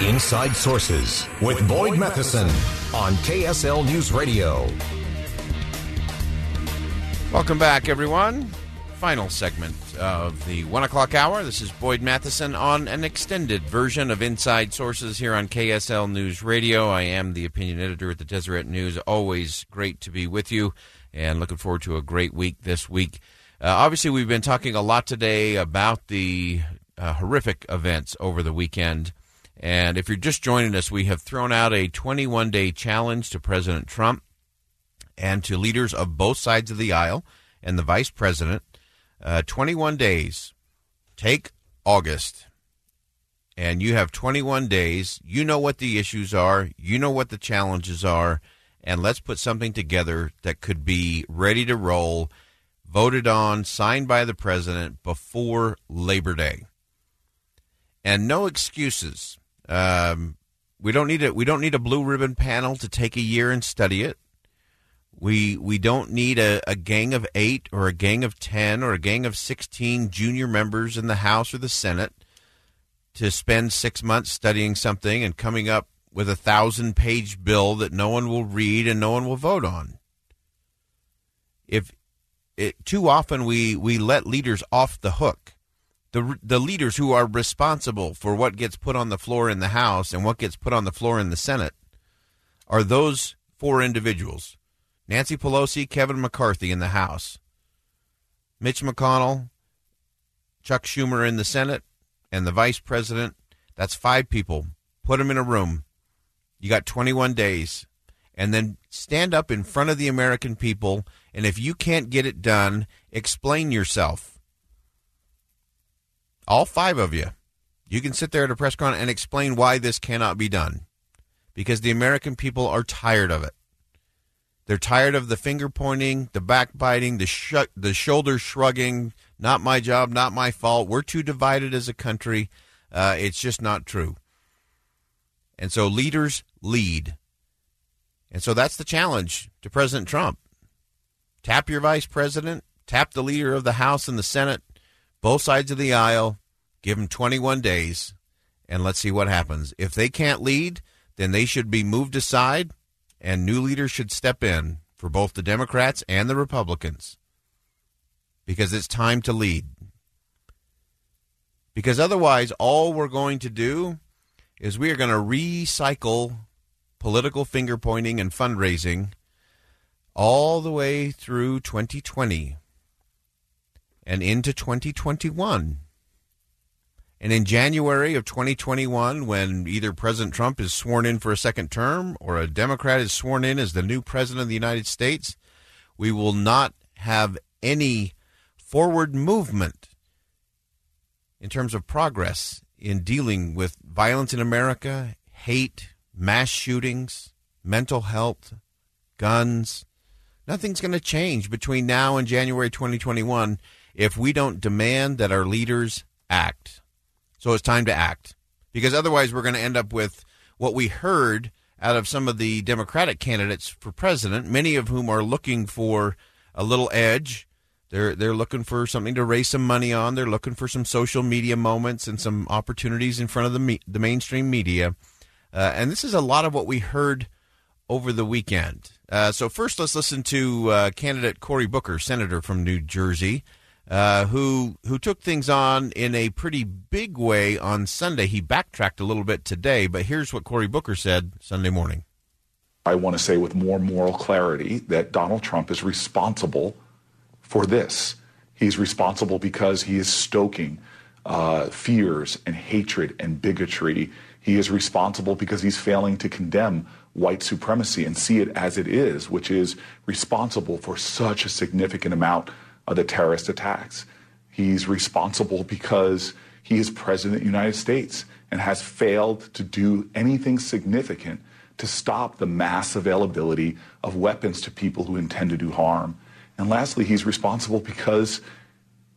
Inside Sources with Boyd Matheson on KSL News Radio. Welcome back, everyone. Final segment of the one o'clock hour. This is Boyd Matheson on an extended version of Inside Sources here on KSL News Radio. I am the opinion editor at the Deseret News. Always great to be with you and looking forward to a great week this week. Uh, obviously, we've been talking a lot today about the uh, horrific events over the weekend. And if you're just joining us, we have thrown out a 21 day challenge to President Trump and to leaders of both sides of the aisle and the vice president. Uh, 21 days. Take August. And you have 21 days. You know what the issues are, you know what the challenges are. And let's put something together that could be ready to roll, voted on, signed by the president before Labor Day. And no excuses. Um, we don't need a we don't need a blue ribbon panel to take a year and study it. We we don't need a, a gang of eight or a gang of ten or a gang of sixteen junior members in the House or the Senate to spend six months studying something and coming up with a thousand page bill that no one will read and no one will vote on. If it too often we, we let leaders off the hook the the leaders who are responsible for what gets put on the floor in the House and what gets put on the floor in the Senate are those four individuals: Nancy Pelosi, Kevin McCarthy in the House, Mitch McConnell, Chuck Schumer in the Senate, and the Vice President. That's five people. Put them in a room. You got 21 days. And then stand up in front of the American people. And if you can't get it done, explain yourself all five of you, you can sit there at a press conference and explain why this cannot be done. Because the American people are tired of it. They're tired of the finger pointing, the backbiting, the sh- the shoulder shrugging. Not my job, not my fault. We're too divided as a country. Uh, it's just not true. And so leaders lead. And so that's the challenge to President Trump. Tap your vice president, tap the leader of the House and the Senate, both sides of the aisle, give them 21 days, and let's see what happens. If they can't lead, then they should be moved aside, and new leaders should step in for both the Democrats and the Republicans because it's time to lead. Because otherwise, all we're going to do is we are going to recycle political finger pointing and fundraising all the way through 2020 and into 2021. And in January of 2021, when either President Trump is sworn in for a second term or a Democrat is sworn in as the new president of the United States, we will not have any forward movement in terms of progress in dealing with violence in America, hate, mass shootings, mental health, guns. Nothing's going to change between now and January 2021 if we don't demand that our leaders act. So it's time to act. Because otherwise, we're going to end up with what we heard out of some of the Democratic candidates for president, many of whom are looking for a little edge. They're, they're looking for something to raise some money on. They're looking for some social media moments and some opportunities in front of the, me- the mainstream media. Uh, and this is a lot of what we heard over the weekend. Uh, so, first, let's listen to uh, candidate Cory Booker, senator from New Jersey uh, who who took things on in a pretty big way on Sunday. He backtracked a little bit today, but here's what Cory Booker said Sunday morning. I want to say with more moral clarity that Donald Trump is responsible for this. He's responsible because he is stoking uh, fears and hatred and bigotry. He is responsible because he's failing to condemn white supremacy and see it as it is, which is responsible for such a significant amount of the terrorist attacks. He's responsible because he is president of the United States and has failed to do anything significant to stop the mass availability of weapons to people who intend to do harm. And lastly, he's responsible because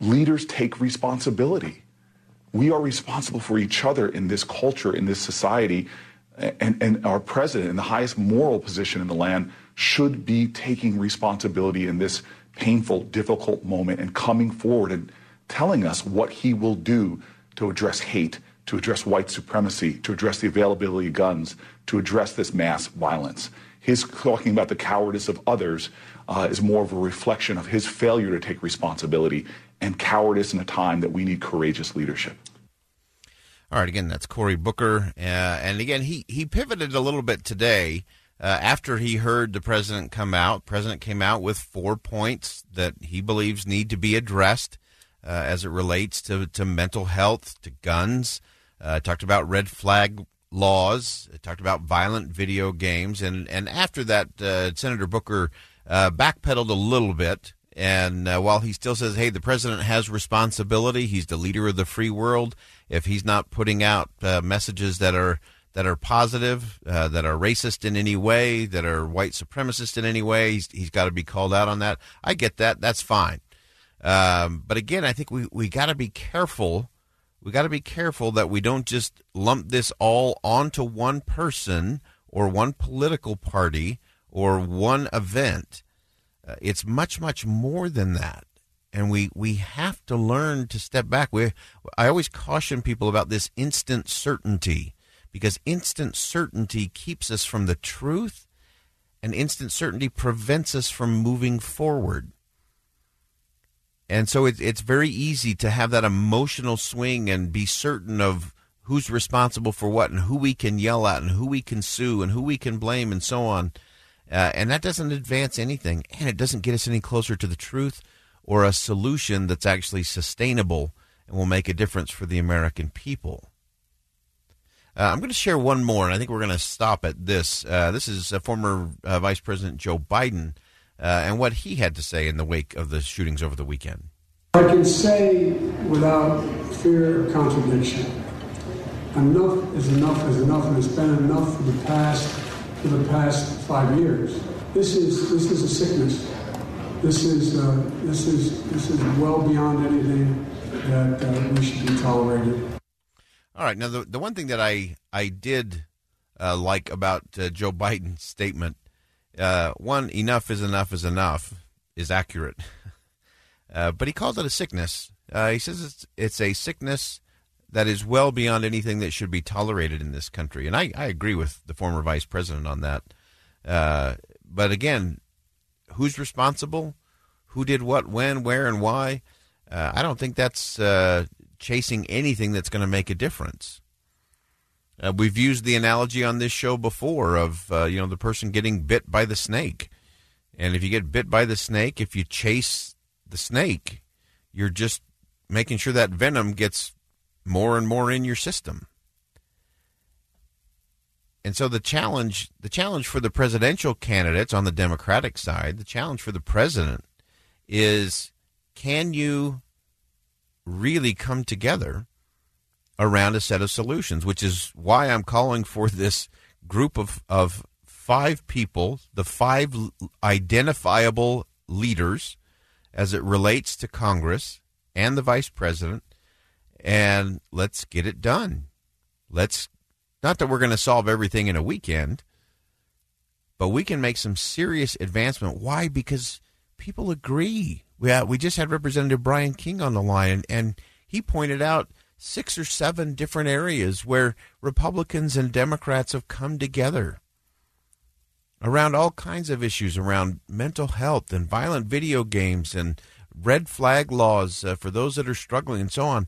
leaders take responsibility. We are responsible for each other in this culture, in this society, and, and our president, in the highest moral position in the land, should be taking responsibility in this painful, difficult moment and coming forward and telling us what he will do to address hate, to address white supremacy, to address the availability of guns, to address this mass violence. His talking about the cowardice of others uh, is more of a reflection of his failure to take responsibility and cowardice in a time that we need courageous leadership. All right, again, that's Cory Booker. Uh, and again, he, he pivoted a little bit today uh, after he heard the president come out. President came out with four points that he believes need to be addressed uh, as it relates to, to mental health, to guns. Uh, talked about red flag laws. talked about violent video games. And, and after that, uh, Senator Booker uh, backpedaled a little bit. And uh, while he still says, hey, the president has responsibility, he's the leader of the free world. If he's not putting out messages that are that are positive, uh, that are racist in any way, that are white supremacist in any way, he's, he's got to be called out on that. I get that. That's fine. Um, but again, I think we, we got to be careful. We got to be careful that we don't just lump this all onto one person or one political party or one event. Uh, it's much, much more than that. And we, we have to learn to step back. We, I always caution people about this instant certainty because instant certainty keeps us from the truth and instant certainty prevents us from moving forward. And so it, it's very easy to have that emotional swing and be certain of who's responsible for what and who we can yell at and who we can sue and who we can blame and so on. Uh, and that doesn't advance anything, and it doesn't get us any closer to the truth or a solution that's actually sustainable and will make a difference for the American people. Uh, I'm going to share one more, and I think we're going to stop at this. Uh, this is former uh, Vice President Joe Biden uh, and what he had to say in the wake of the shootings over the weekend. I can say without fear of contradiction enough is enough is enough, and it's been enough for the past for the past five years. This is this is a sickness. This is uh, this is this is well beyond anything that uh, we should be tolerating. All right. Now, the the one thing that I I did uh, like about uh, Joe Biden's statement, uh, one, enough is enough is enough, is accurate, uh, but he calls it a sickness. he says it's it's a sickness that is well beyond anything that should be tolerated in this country. And I, I agree with the former vice president on that. Uh, but again, who's responsible? Who did what, when, where, and why? Uh, I don't think that's uh, chasing anything that's going to make a difference. Uh, we've used the analogy on this show before of uh, you know the person getting bit by the snake, and if you get bit by the snake, if you chase the snake, you're just making sure that venom gets more and more in your system. And so the challenge the challenge for the presidential candidates on the Democratic side, the challenge for the president is can you really come together around a set of solutions, which is why I'm calling for this group of, of five people, the five identifiable leaders as it relates to Congress and the vice president, and let's get it done. Let's not that we're going to solve everything in a weekend, but we can make some serious advancement. Why? Because people agree. We we just had Representative Brian King on the line, and he pointed out six or seven different areas where Republicans and Democrats have come together around all kinds of issues around mental health and violent video games and red flag laws uh, for those that are struggling and so on.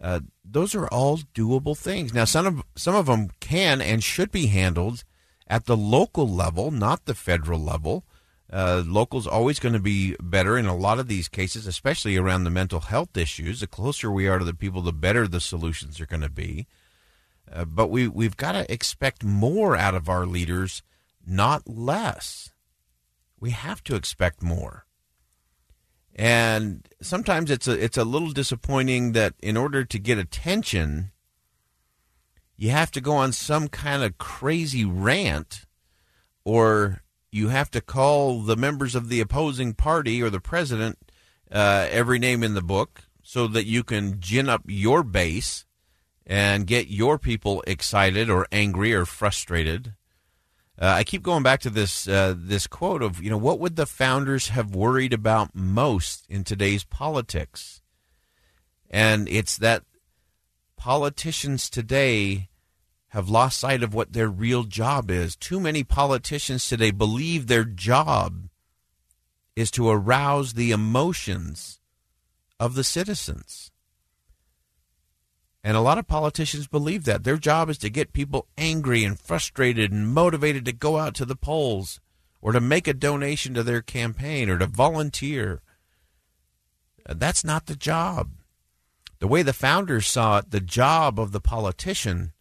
Uh, those are all doable things. Now, some of some of them can and should be handled at the local level, not the federal level. Uh, local's always going to be better in a lot of these cases, especially around the mental health issues. The closer we are to the people, the better the solutions are going to be. Uh, but we we've got to expect more out of our leaders, not less. We have to expect more. And sometimes it's a it's a little disappointing that in order to get attention, you have to go on some kind of crazy rant or you have to call the members of the opposing party or the president uh, every name in the book so that you can gin up your base and get your people excited or angry or frustrated. Uh, I keep going back to this uh, this quote of you know what would the founders have worried about most in today's politics, and it's that politicians today have lost sight of what their real job is. Too many politicians today believe their job is to arouse the emotions of the citizens. And a lot of politicians believe that. Their job is to get people angry and frustrated and motivated to go out to the polls or to make a donation to their campaign or to volunteer. Uh, that's not the job. The way the founders saw it, the job of the politician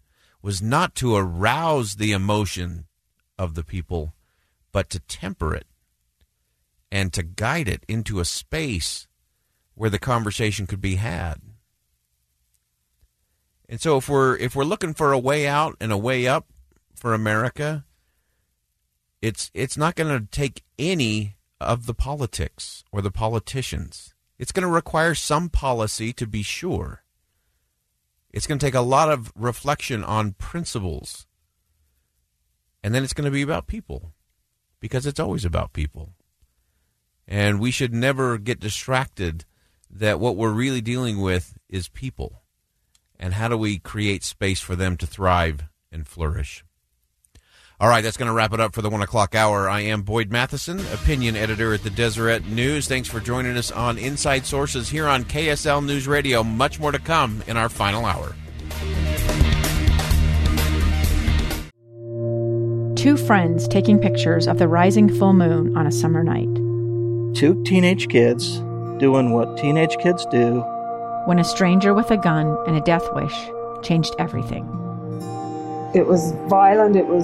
was not to arouse the emotion of the people, but to temper it and to guide it into a space where the conversation could be had. And so if we're if we're looking for a way out and a way up for America, it's it's not going to take any of the politics or the politicians. It's going to require some policy to be sure. It's going to take a lot of reflection on principles. And then it's going to be about people because it's always about people. And we should never get distracted that what we're really dealing with is people. And how do we create space for them to thrive and flourish? All right, that's going to wrap it up for the one o'clock hour. I am Boyd Matheson, opinion editor at the Deseret News. Thanks for joining us on Inside Sources here on KSL News Radio. Much more to come in our final hour. Two friends taking pictures of the rising full moon on a summer night. Two teenage kids doing what teenage kids do. When a stranger with a gun and a death wish changed everything. It was violent, it was